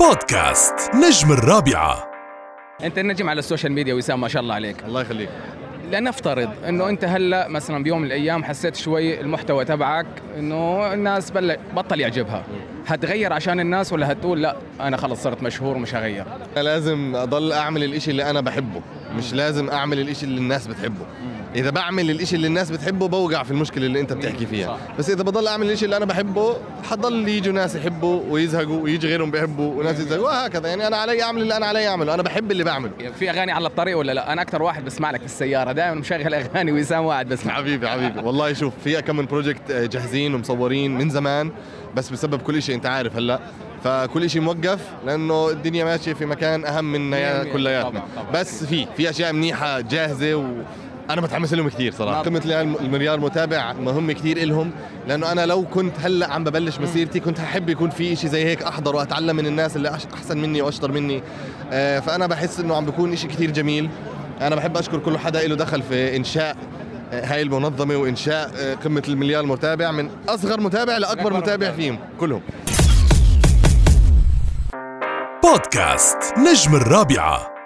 بودكاست نجم الرابعة. أنت النجم على ال social media وسام ما شاء الله عليك. الله يخليك. لنفترض إنه أنت هلأ مثلا بيوم من الأيام حسيت شوي المحتوى تبعك إنه الناس بل بطل يعجبها. هتغير عشان الناس ولا هتقول لأ أنا خلص صرت مشهور ومش هغير؟ لازم أضل أعمل الإشي اللي أنا بحبه. مش لازم أعمل الإشي اللي الناس بتحبه. إذا بعمل الإشي اللي الناس بتحبه بوقع في المشكلة اللي أنت بتحكي فيها. صح. بس إذا بضل أعمل الإشي اللي أنا بحبه حضل يجوا ناس يحبوا ويزهقوا ويجي غيرهم بيحبوا وناس يزهقوا وهكذا. يعني أنا علي أعمل اللي أنا علي أعمله. أنا بحب اللي بعمله. في أغاني على الطريق ولا لا؟ أنا أكثر واحد بسمع لك في السيارة. دائما مشغل أغاني وسام واحد بسمع. حبيبي حبيبي. والله شوف في كم من بروجكت جاهزين ومصورين من زمان بس بسبب كل شيء أنت عارف هلأ. فكل شيء موقف لأنه الدنيا ماشية في مكان أهم منا كلياتنا. بس في في أشياء منيحة جاهزة و أنا متحمس لهم كثير صراحة. نعم. قمه المليار متابع مهم كثير إلهم لأنه أنا لو كنت هلأ عم ببلش مسيرتي كنت أحب يكون في شيء زي هيك أحضر وأتعلم من الناس اللي أحسن مني وأشطر مني. آه، فأنا بحس إنه عم بيكون شيء كثير جميل. أنا بحب أشكر كل حدا له دخل في إنشاء آه، هاي المنظمة وإنشاء آه، قمه المليار متابع من أصغر متابع لأكبر متابع. فيهم كلهم. بودكاست نجم الرابعة.